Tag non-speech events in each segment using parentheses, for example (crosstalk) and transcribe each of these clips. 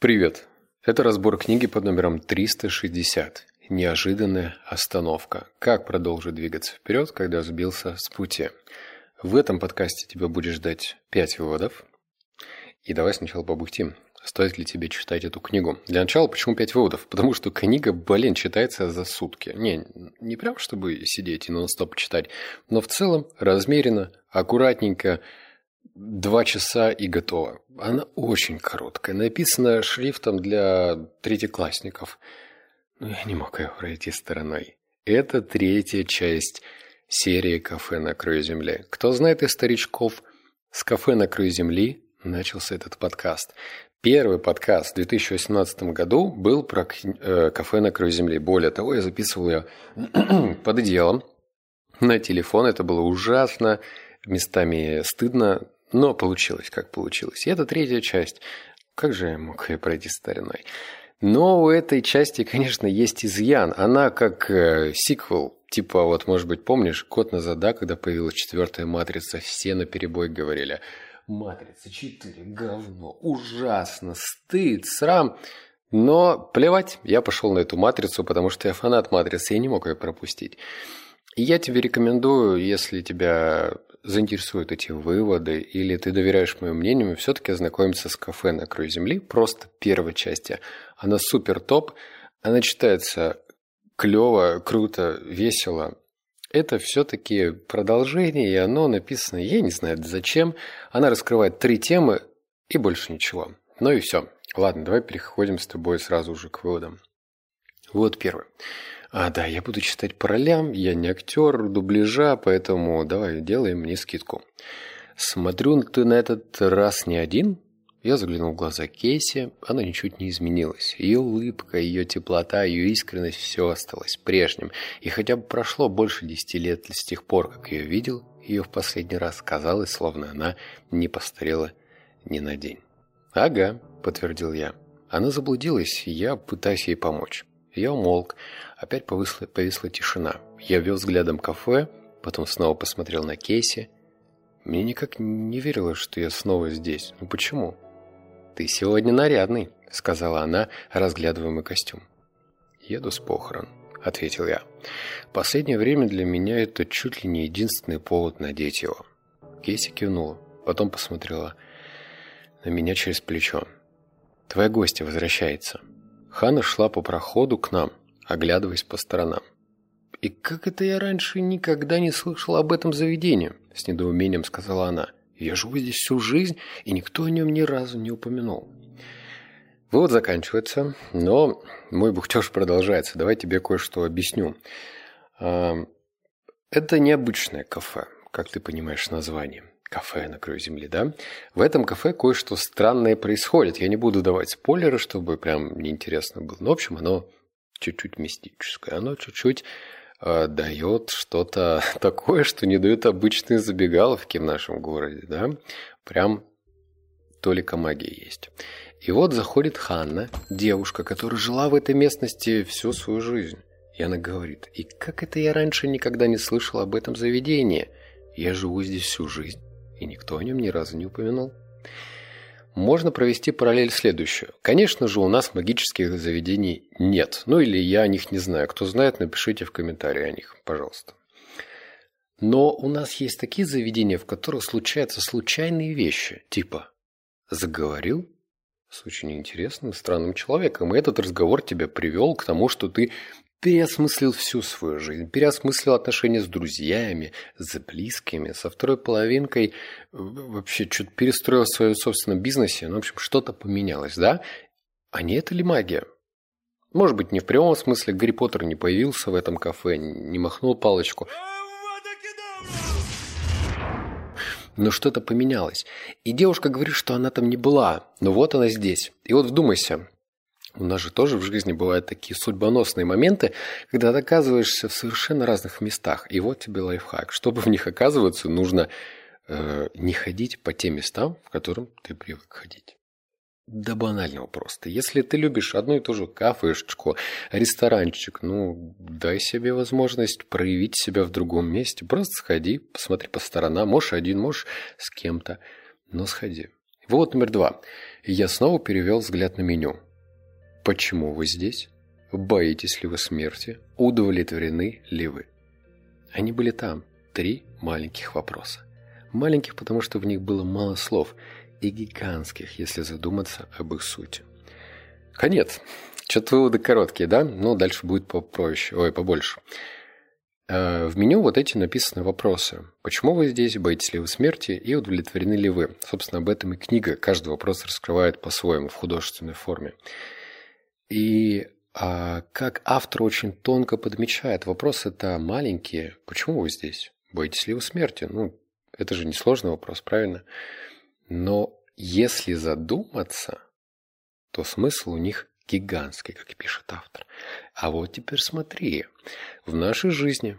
Привет! Это разбор книги под номером 360. Неожиданная остановка. Как продолжить двигаться вперед, когда сбился с пути. В этом подкасте тебя будет ждать 5 выводов. И давай сначала побухтим. Стоит ли тебе читать эту книгу? Для начала, почему 5 выводов? Потому что книга, блин, читается за сутки. Не, не прям чтобы сидеть и нон-стоп читать, но в целом размеренно, аккуратненько, Два часа и готово. Она очень короткая. Написана шрифтом для третьеклассников. Но я не мог ее пройти стороной. Это третья часть серии «Кафе на краю земли». Кто знает из старичков, с «Кафе на краю земли» начался этот подкаст. Первый подкаст в 2018 году был про э, «Кафе на краю земли». Более того, я записывал ее (clears throat) под одеялом на телефон. Это было ужасно, местами стыдно, но получилось, как получилось. И это третья часть. Как же я мог ее пройти стороной? Но у этой части, конечно, есть изъян. Она как э, сиквел. Типа, вот, может быть, помнишь, год назад, да, когда появилась четвертая матрица, все на перебой говорили. Матрица 4, говно, ужасно, стыд, срам. Но плевать, я пошел на эту матрицу, потому что я фанат матрицы, я не мог ее пропустить. И я тебе рекомендую, если тебя заинтересуют эти выводы, или ты доверяешь моему мнению, все-таки ознакомиться с кафе на краю земли, просто первой части. Она супер топ, она читается клево, круто, весело. Это все-таки продолжение, и оно написано, я не знаю зачем. Она раскрывает три темы и больше ничего. Ну и все. Ладно, давай переходим с тобой сразу же к выводам. Вот первый. А, да, я буду читать по ролям, я не актер дубляжа, поэтому давай, делаем мне скидку. Смотрю ты на этот раз не один? Я заглянул в глаза Кейси, она ничуть не изменилась. Ее улыбка, ее теплота, ее искренность – все осталось прежним. И хотя бы прошло больше десяти лет с тех пор, как ее видел, ее в последний раз казалось, словно она не постарела ни на день. «Ага», – подтвердил я. Она заблудилась, я пытаюсь ей помочь. Я умолк. Опять повисла, повисла тишина. Я вел взглядом кафе, потом снова посмотрел на Кейси. Мне никак не верилось, что я снова здесь. Ну почему? «Ты сегодня нарядный», — сказала она, разглядывая мой костюм. «Еду с похорон», — ответил я. «Последнее время для меня это чуть ли не единственный повод надеть его». Кейси кивнула, потом посмотрела на меня через плечо. «Твоя гостья возвращается». Хана шла по проходу к нам, оглядываясь по сторонам. «И как это я раньше никогда не слышала об этом заведении?» – с недоумением сказала она. «Я живу здесь всю жизнь, и никто о нем ни разу не упомянул». Вывод заканчивается, но мой бухтеж продолжается. Давай тебе кое-что объясню. А, это необычное кафе, как ты понимаешь название кафе на краю земли, да? В этом кафе кое-что странное происходит. Я не буду давать спойлеры, чтобы прям неинтересно было. Но, в общем, оно чуть-чуть мистическое. Оно чуть-чуть э, дает что-то (laughs) такое, что не дают обычные забегаловки в нашем городе, да? Прям толика магии есть. И вот заходит Ханна, девушка, которая жила в этой местности всю свою жизнь. И она говорит, и как это я раньше никогда не слышала об этом заведении? Я живу здесь всю жизнь и никто о нем ни разу не упомянул. Можно провести параллель следующую. Конечно же, у нас магических заведений нет. Ну или я о них не знаю. Кто знает, напишите в комментарии о них, пожалуйста. Но у нас есть такие заведения, в которых случаются случайные вещи, типа «заговорил с очень интересным, странным человеком, и этот разговор тебя привел к тому, что ты переосмыслил всю свою жизнь, переосмыслил отношения с друзьями, с близкими, со второй половинкой, вообще что-то перестроил в своем собственном бизнесе, ну, в общем, что-то поменялось, да? А не это ли магия? Может быть, не в прямом смысле Гарри Поттер не появился в этом кафе, не махнул палочку. Но что-то поменялось. И девушка говорит, что она там не была, но вот она здесь. И вот вдумайся, у нас же тоже в жизни бывают такие судьбоносные моменты, когда ты оказываешься в совершенно разных местах. И вот тебе лайфхак. Чтобы в них оказываться, нужно э, не ходить по тем местам, в которым ты привык ходить. Да банального просто. Если ты любишь одну и ту же кафешечку, ресторанчик, ну, дай себе возможность проявить себя в другом месте. Просто сходи, посмотри по сторонам. Можешь один, можешь с кем-то, но сходи. Вывод номер два. Я снова перевел взгляд на меню. Почему вы здесь? Боитесь ли вы смерти? Удовлетворены ли вы? Они были там. Три маленьких вопроса. Маленьких, потому что в них было мало слов, и гигантских, если задуматься об их сути. Конец. Что-то выводы короткие, да? Но дальше будет попроще, ой, побольше. Э, в меню вот эти написаны вопросы. Почему вы здесь? Боитесь ли вы смерти? И удовлетворены ли вы? Собственно, об этом и книга. Каждый вопрос раскрывает по-своему в художественной форме. И а, как автор очень тонко подмечает, вопросы-то маленькие. Почему вы здесь? Боитесь ли вы смерти? Ну, это же несложный вопрос, правильно? Но если задуматься, то смысл у них гигантский, как пишет автор. А вот теперь смотри, в нашей жизни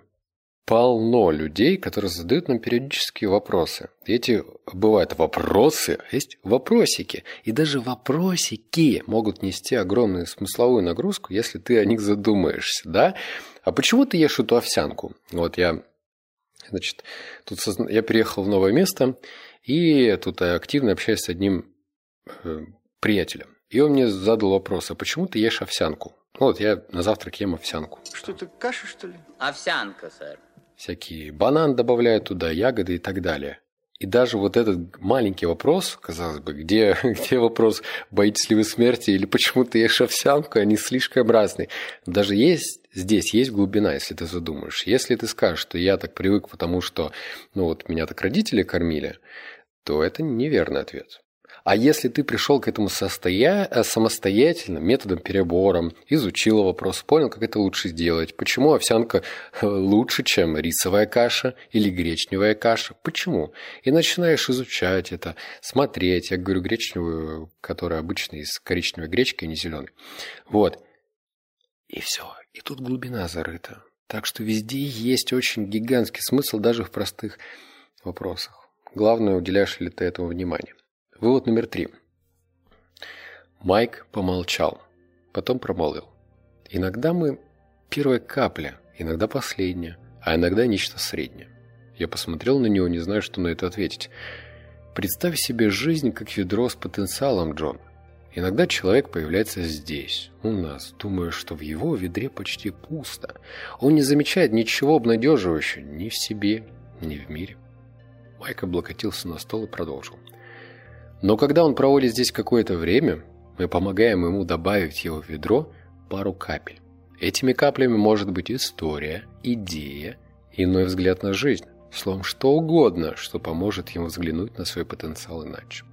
полно людей, которые задают нам периодические вопросы. И эти бывают вопросы, а есть вопросики. И даже вопросики могут нести огромную смысловую нагрузку, если ты о них задумаешься, да? А почему ты ешь эту овсянку? Вот я, значит, тут созна... я переехал в новое место, и тут активно общаюсь с одним э, приятелем. И он мне задал вопрос, а почему ты ешь овсянку? Ну вот я на завтрак ем овсянку. Что ты, каша, что ли? Овсянка, сэр. Всякие банан добавляют туда, ягоды и так далее. И даже вот этот маленький вопрос, казалось бы, где, (laughs) где вопрос, боитесь ли вы смерти или почему ты ешь овсянку, они слишком разные. Даже есть, здесь есть глубина, если ты задумаешь. Если ты скажешь, что я так привык, потому что, ну вот, меня так родители кормили, то это неверный ответ. А если ты пришел к этому состоя... Э, самостоятельно, методом перебором, изучил вопрос, понял, как это лучше сделать, почему овсянка э, лучше, чем рисовая каша или гречневая каша, почему? И начинаешь изучать это, смотреть. Я говорю гречневую, которая обычно из коричневой гречки, а не зеленой. Вот. И все. И тут глубина зарыта. Так что везде есть очень гигантский смысл даже в простых вопросах. Главное, уделяешь ли ты этому внимание. Вывод номер три. Майк помолчал, потом промолвил. Иногда мы первая капля, иногда последняя, а иногда нечто среднее. Я посмотрел на него, не зная, что на это ответить. Представь себе жизнь как ведро с потенциалом, Джон. Иногда человек появляется здесь, у нас, думая, что в его ведре почти пусто. Он не замечает ничего обнадеживающего ни в себе, ни в мире. Майк облокотился на стол и продолжил. Но когда он проводит здесь какое-то время, мы помогаем ему добавить его ведро пару капель. Этими каплями может быть история, идея, иной взгляд на жизнь. Словом, что угодно, что поможет ему взглянуть на свой потенциал иначе.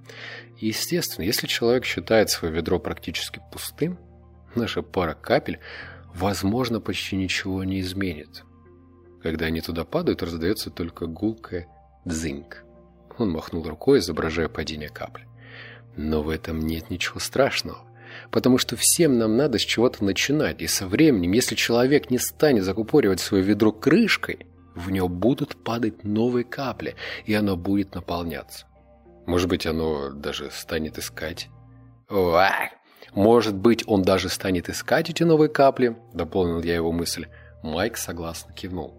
И естественно, если человек считает свое ведро практически пустым, наша пара капель, возможно, почти ничего не изменит. Когда они туда падают, раздается только гулкое дзыньк. Он махнул рукой, изображая падение капли. Но в этом нет ничего страшного. Потому что всем нам надо с чего-то начинать. И со временем, если человек не станет закупоривать свое ведро крышкой, в него будут падать новые капли, и оно будет наполняться. Может быть, оно даже станет искать... Уа! Может быть, он даже станет искать эти новые капли, дополнил я его мысль. Майк согласно кивнул.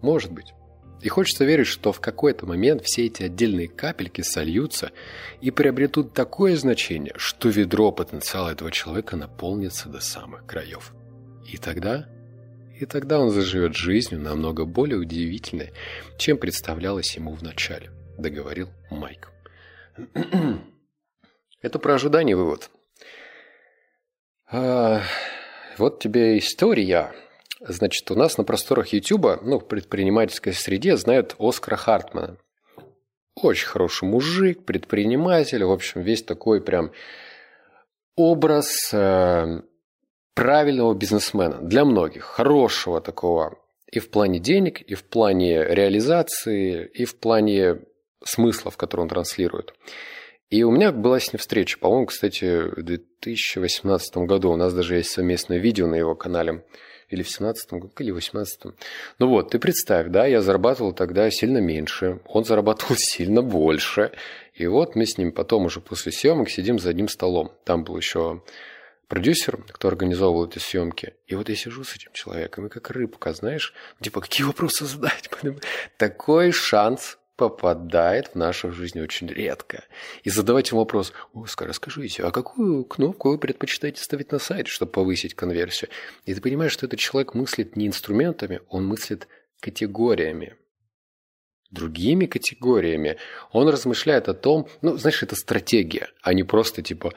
Может быть. И хочется верить, что в какой-то момент все эти отдельные капельки сольются и приобретут такое значение, что ведро потенциала этого человека наполнится до самых краев. И тогда... И тогда он заживет жизнью намного более удивительной, чем представлялось ему вначале, договорил Майк. (clears throat) Это про ожидание вывод. А, вот тебе история Значит, у нас на просторах YouTube, ну, в предпринимательской среде знают Оскара Хартмана. Очень хороший мужик, предприниматель, в общем, весь такой прям образ э, правильного бизнесмена для многих, хорошего такого и в плане денег, и в плане реализации, и в плане смыслов, которые он транслирует. И у меня была с ним встреча, по-моему, кстати, в 2018 году. У нас даже есть совместное видео на его канале или в 17 году, или в 18 Ну вот, ты представь, да, я зарабатывал тогда сильно меньше, он зарабатывал (laughs) сильно больше. И вот мы с ним потом уже после съемок сидим за одним столом. Там был еще продюсер, кто организовывал эти съемки. И вот я сижу с этим человеком, и как рыбка, знаешь, типа, какие вопросы задать? (laughs) Такой шанс попадает в нашу жизнь очень редко. И задавать им вопрос, Оскар, расскажите, а какую кнопку вы предпочитаете ставить на сайте, чтобы повысить конверсию? И ты понимаешь, что этот человек мыслит не инструментами, он мыслит категориями. Другими категориями. Он размышляет о том, ну, знаешь, это стратегия, а не просто типа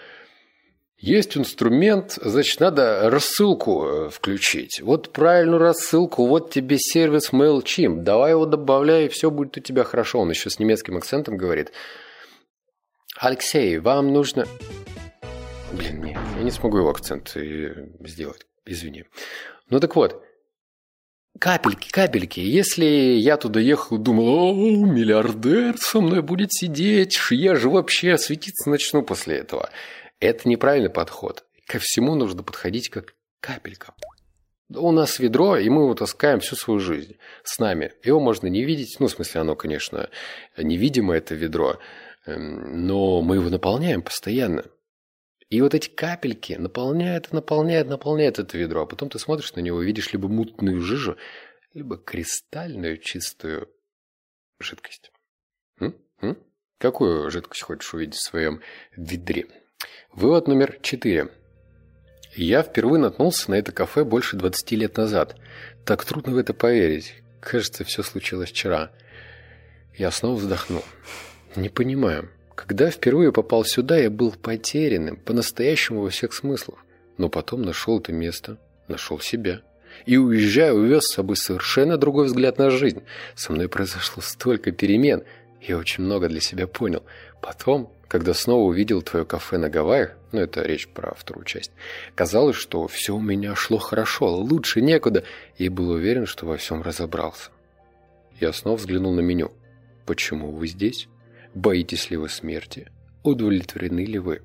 есть инструмент, значит, надо рассылку э, включить. Вот правильную рассылку, вот тебе сервис MailChimp. Давай его добавляй, и все будет у тебя хорошо. Он еще с немецким акцентом говорит. Алексей, вам нужно... Блин, нет, я не смогу его акцент э, сделать, извини. Ну так вот, капельки, капельки. Если я туда ехал, думал, о, миллиардер со мной будет сидеть, я же вообще светиться начну после этого. Это неправильный подход. Ко всему нужно подходить как капелька. У нас ведро, и мы его таскаем всю свою жизнь с нами. Его можно не видеть, ну, в смысле, оно, конечно, невидимо, это ведро, эм, но мы его наполняем постоянно. И вот эти капельки наполняют, наполняют, наполняют это ведро, а потом ты смотришь на него, видишь либо мутную жижу, либо кристальную чистую жидкость. М? М? Какую жидкость хочешь увидеть в своем ведре? Вывод номер четыре. Я впервые наткнулся на это кафе больше 20 лет назад. Так трудно в это поверить. Кажется, все случилось вчера. Я снова вздохнул. Не понимаю. Когда впервые попал сюда, я был потерянным, по-настоящему во всех смыслах. Но потом нашел это место, нашел себя. И уезжая, увез с собой совершенно другой взгляд на жизнь. Со мной произошло столько перемен. Я очень много для себя понял. Потом когда снова увидел твое кафе на Гавайях, ну это речь про вторую часть, казалось, что все у меня шло хорошо, лучше некуда, и был уверен, что во всем разобрался. Я снова взглянул на меню. Почему вы здесь? Боитесь ли вы смерти? Удовлетворены ли вы?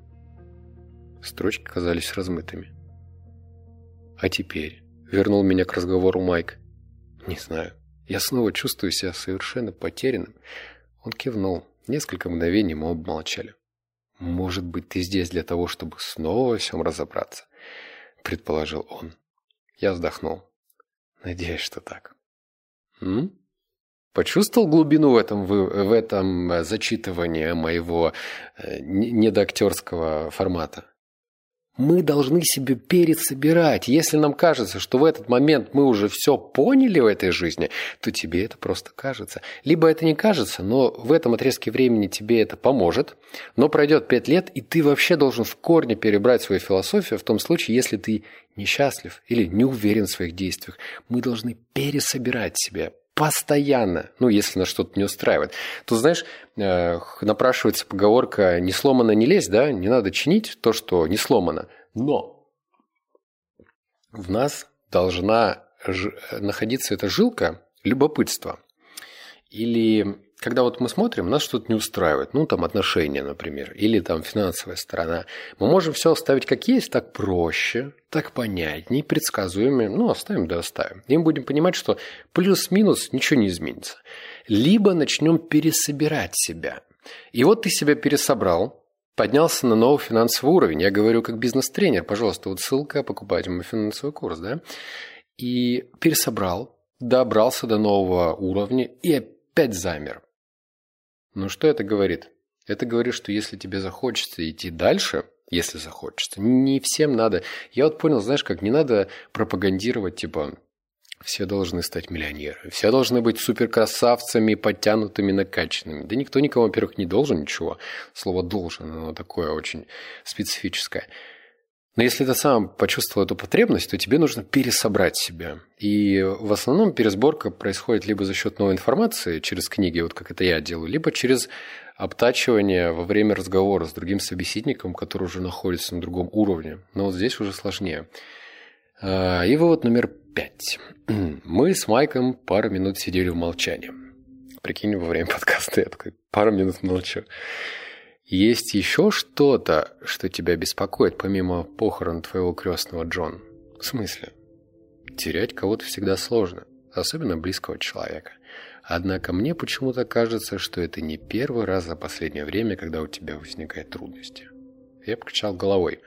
Строчки казались размытыми. А теперь вернул меня к разговору Майк. Не знаю. Я снова чувствую себя совершенно потерянным. Он кивнул. Несколько мгновений мы оба молчали. «Может быть, ты здесь для того, чтобы снова во всем разобраться?» – предположил он. Я вздохнул. «Надеюсь, что так». «М?» Почувствовал глубину в этом, в этом э, зачитывании моего э, недоактерского формата? Мы должны себе пересобирать. Если нам кажется, что в этот момент мы уже все поняли в этой жизни, то тебе это просто кажется. Либо это не кажется, но в этом отрезке времени тебе это поможет, но пройдет пять лет, и ты вообще должен в корне перебрать свою философию в том случае, если ты несчастлив или не уверен в своих действиях. Мы должны пересобирать себя, постоянно, ну, если нас что-то не устраивает, то, знаешь, э, напрашивается поговорка «не сломано, не лезь», да, не надо чинить то, что не сломано. Но в нас должна находиться эта жилка любопытства. Или когда вот мы смотрим, нас что-то не устраивает, ну, там отношения, например, или там финансовая сторона, мы можем все оставить как есть, так проще, так понятнее, предсказуемее, ну, оставим да оставим. И мы будем понимать, что плюс-минус ничего не изменится. Либо начнем пересобирать себя. И вот ты себя пересобрал, поднялся на новый финансовый уровень. Я говорю как бизнес-тренер, пожалуйста, вот ссылка, покупайте мой финансовый курс, да? И пересобрал, добрался до нового уровня и опять замер. Ну что это говорит? Это говорит, что если тебе захочется идти дальше, если захочется, не всем надо. Я вот понял, знаешь, как не надо пропагандировать, типа, все должны стать миллионерами, все должны быть суперкрасавцами, подтянутыми, накачанными. Да никто никому, во-первых, не должен ничего. Слово «должен», оно такое очень специфическое. Но если ты сам почувствовал эту потребность, то тебе нужно пересобрать себя. И в основном пересборка происходит либо за счет новой информации через книги, вот как это я делаю, либо через обтачивание во время разговора с другим собеседником, который уже находится на другом уровне. Но вот здесь уже сложнее. А, и вывод номер пять. (clears throat) Мы с Майком пару минут сидели в молчании. Прикинь, во время (laughs) подкаста я такой пару минут молчу. Есть еще что-то, что тебя беспокоит, помимо похорон твоего крестного Джон? В смысле? Терять кого-то всегда сложно, особенно близкого человека. Однако мне почему-то кажется, что это не первый раз за последнее время, когда у тебя возникают трудности. Я покачал головой.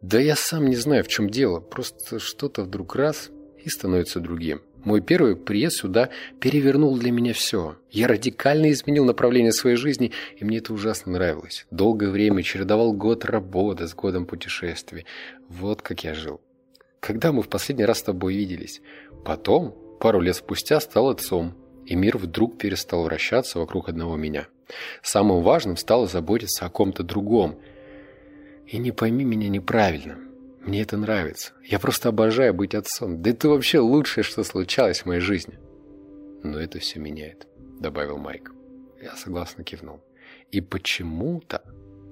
Да я сам не знаю, в чем дело. Просто что-то вдруг раз и становится другим. Мой первый приезд сюда перевернул для меня все. Я радикально изменил направление своей жизни, и мне это ужасно нравилось. Долгое время чередовал год работы с годом путешествий. Вот как я жил. Когда мы в последний раз с тобой виделись? Потом, пару лет спустя, стал отцом, и мир вдруг перестал вращаться вокруг одного меня. Самым важным стало заботиться о ком-то другом. И не пойми меня неправильно – мне это нравится. Я просто обожаю быть отцом. Да это вообще лучшее, что случалось в моей жизни. Но это все меняет, добавил Майк. Я согласно кивнул. И почему-то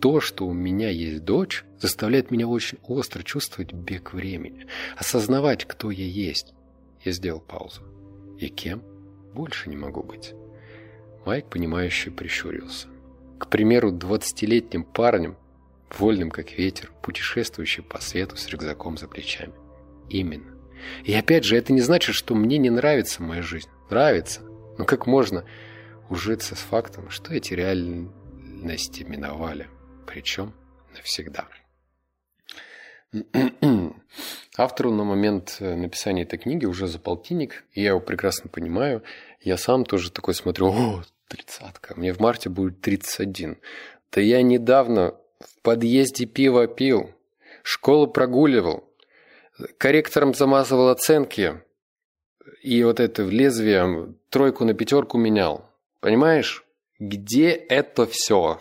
то, что у меня есть дочь, заставляет меня очень остро чувствовать бег времени, осознавать, кто я есть. Я сделал паузу. И кем? Больше не могу быть. Майк, понимающе прищурился. К примеру, двадцатилетним парнем вольным как ветер, путешествующий по свету с рюкзаком за плечами. Именно. И опять же, это не значит, что мне не нравится моя жизнь. Нравится. Но как можно ужиться с фактом, что эти реальности миновали, причем навсегда. (clears throat) Автору на момент написания этой книги уже за полтинник, и я его прекрасно понимаю. Я сам тоже такой смотрю, о, тридцатка, мне в марте будет 31. Да я недавно в подъезде пиво пил, школу прогуливал, корректором замазывал оценки и вот это лезвием тройку на пятерку менял. Понимаешь? Где это все?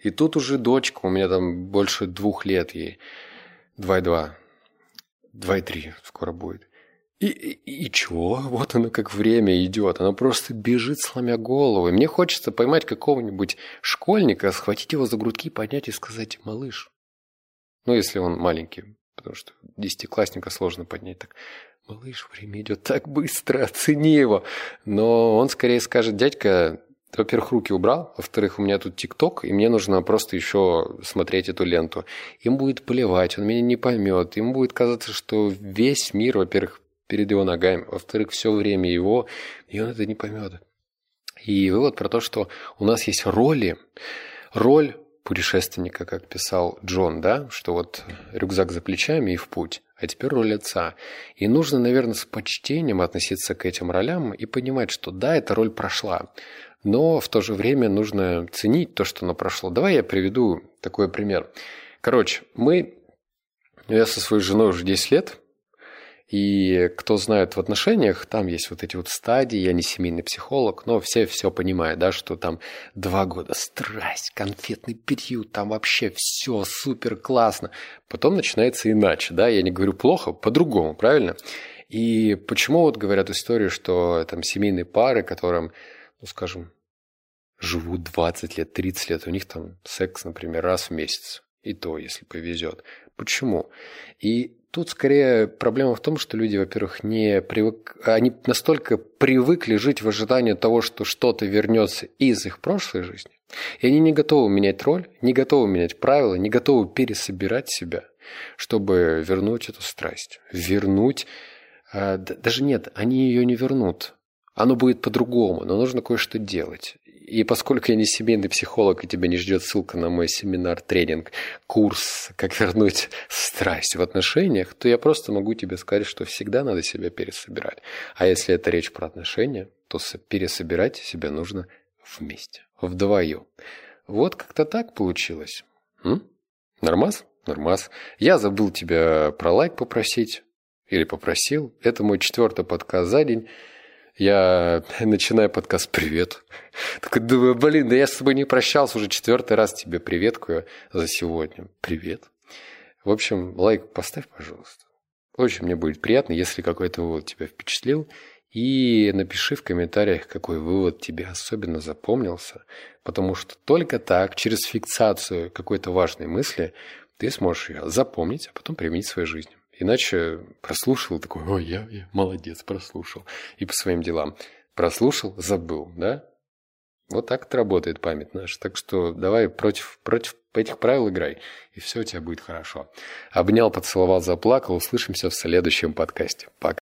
И тут уже дочка, у меня там больше двух лет ей. Два и два. Два и три скоро будет. И, и, и чего? (laughs) Вот оно как время идет. Оно просто бежит, сломя голову. И мне хочется поймать какого-нибудь школьника, схватить его за грудки, поднять и сказать «малыш». Ну, если он маленький, потому что десятиклассника сложно поднять так. «Малыш, время идет так быстро, оцени его». Но он скорее скажет «дядька, во-первых, руки убрал, во-вторых, у меня тут ТикТок, и мне нужно просто еще смотреть эту ленту. Им будет плевать, он меня не поймет, ему будет казаться, что весь мир, во-первых, перед его ногами, во-вторых, все время его, и он это не поймет. И вывод про то, что у нас есть роли, роль путешественника, как писал Джон, да, что вот рюкзак за плечами и в путь, а теперь роль отца. И нужно, наверное, с почтением относиться к этим ролям и понимать, что да, эта роль прошла, но в то же время нужно ценить то, что она прошло. Давай я приведу такой пример. Короче, мы, я со своей женой уже 10 лет, и кто знает в отношениях, там есть вот эти вот стадии, я не семейный психолог, но все все понимают, да, что там два года страсть, конфетный период, там вообще все супер классно. Потом начинается иначе, да, я не говорю плохо, по-другому, правильно? И почему вот говорят историю, что там семейные пары, которым, ну скажем, живут 20 лет, 30 лет, у них там секс, например, раз в месяц. И то, если повезет. Почему? И Тут скорее проблема в том, что люди, во-первых, не привык... они настолько привыкли жить в ожидании того, что что-то вернется из их прошлой жизни, и они не готовы менять роль, не готовы менять правила, не готовы пересобирать себя, чтобы вернуть эту страсть, вернуть... А, даже нет, они ее не вернут. Оно будет по-другому, но нужно кое-что делать. И поскольку я не семейный психолог, и тебя не ждет ссылка на мой семинар, тренинг, курс «Как вернуть страсть в отношениях», то я просто могу тебе сказать, что всегда надо себя пересобирать. А если это речь про отношения, то пересобирать себя нужно вместе, вдвоем. Вот как-то так получилось. М? Нормас? Нормас. Я забыл тебя про лайк попросить. Или попросил. Это мой четвертый подкаст за день. Я (laughs) начинаю подкаст «Привет». Такой думаю, блин, да я с тобой не прощался, уже четвертый раз тебе приветкую за сегодня. Привет. В общем, лайк поставь, пожалуйста. Очень мне будет приятно, если какой-то вывод тебя впечатлил. И напиши в комментариях, какой вывод тебе особенно запомнился, потому что только так, через фиксацию какой-то важной мысли, ты сможешь ее запомнить, а потом применить в своей жизни. Иначе прослушал такой, ой, я, я молодец, прослушал. И по своим делам. Прослушал, забыл, да? Вот так это работает память наша. Так что давай против, против этих правил играй, и все у тебя будет хорошо. Обнял, поцеловал, заплакал. Услышимся в следующем подкасте. Пока.